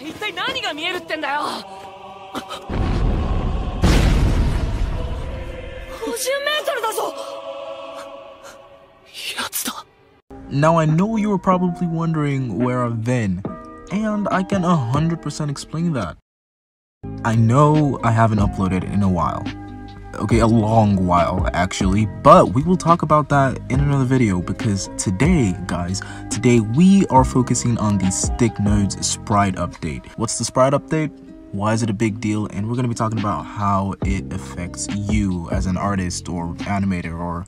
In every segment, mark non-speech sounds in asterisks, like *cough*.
一体何が見えるってんだよ。50メートルだぞ。Now I know you were probably wondering where I've been, and I can 100% explain that. I know I haven't uploaded in a while, Okay, a long while actually, but we will talk about that in another video because today, guys, today we are focusing on the Stick Nodes Sprite update. What's the Sprite update? Why is it a big deal? And we're going to be talking about how it affects you as an artist or animator or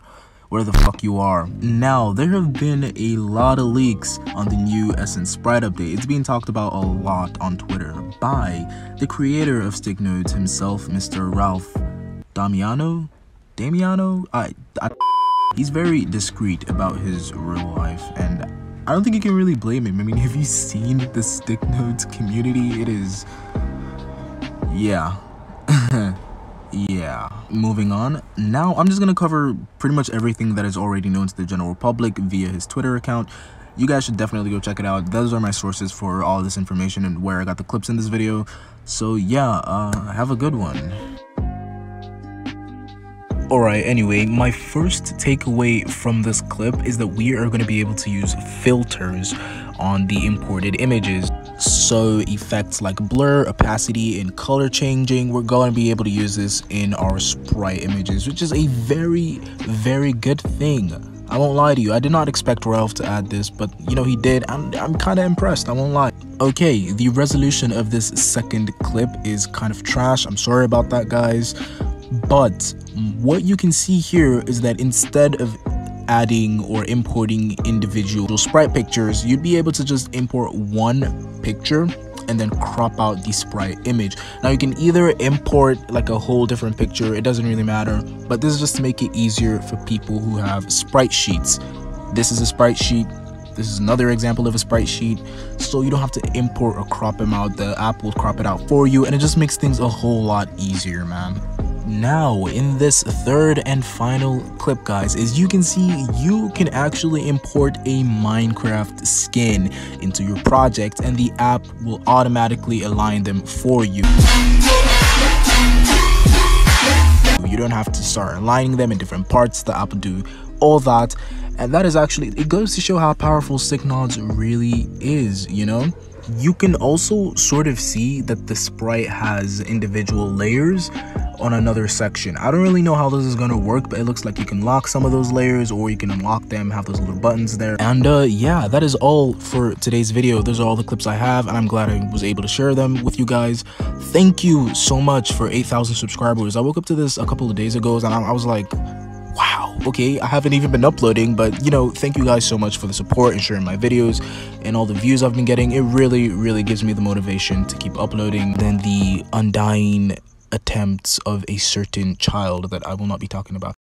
where the fuck you are. Now, there have been a lot of leaks on the new Essence Sprite update. It's being talked about a lot on Twitter by the creator of Stick Nodes himself, Mr. Ralph Damiano? Damiano? I, I he's very discreet about his real life and I don't think you can really blame him. I mean, *laughs* have you seen the Stick Nodes community? It is yeah. *laughs* yeah moving on now i'm just gonna cover pretty much everything that is already known to the general public via his twitter account you guys should definitely go check it out those are my sources for all this information and where i got the clips in this video so yeah uh have a good one Alright, anyway, my first takeaway from this clip is that we are going to be able to use filters on the imported images. So effects like blur, opacity, and color changing, we're going to be able to use this in our sprite images, which is a very, very good thing. I won't lie to you, I did not expect Ralph to add this, but you know he did, and I'm kind of impressed, I won't lie. Okay, the resolution of this second clip is kind of trash, I'm sorry about that guys, but what you can see here is that instead of adding or importing individual sprite pictures, you'd be able to just import one picture and then crop out the sprite image. Now you can either import like a whole different picture, it doesn't really matter, but this is just to make it easier for people who have sprite sheets. This is a sprite sheet, this is another example of a sprite sheet, so you don't have to import or crop them out, the app will crop it out for you and it just makes things a whole lot easier, man. Now, in this third and final clip, guys, as you can see, you can actually import a Minecraft skin into your project and the app will automatically align them for you. You don't have to start aligning them in different parts, the app will do all that. And that is actually, it goes to show how powerful Stick Nodes really is, you know? You can also sort of see that the sprite has individual layers on another section. I don't really know how this is to work, but it looks like you can lock some of those layers or you can unlock them, have those little buttons there. And uh, yeah, that is all for today's video. Those are all the clips I have and I'm glad I was able to share them with you guys. Thank you so much for 8,000 subscribers. I woke up to this a couple of days ago and I, I was like, wow okay i haven't even been uploading but you know thank you guys so much for the support and sharing my videos and all the views i've been getting it really really gives me the motivation to keep uploading then the undying attempts of a certain child that I will not be talking about.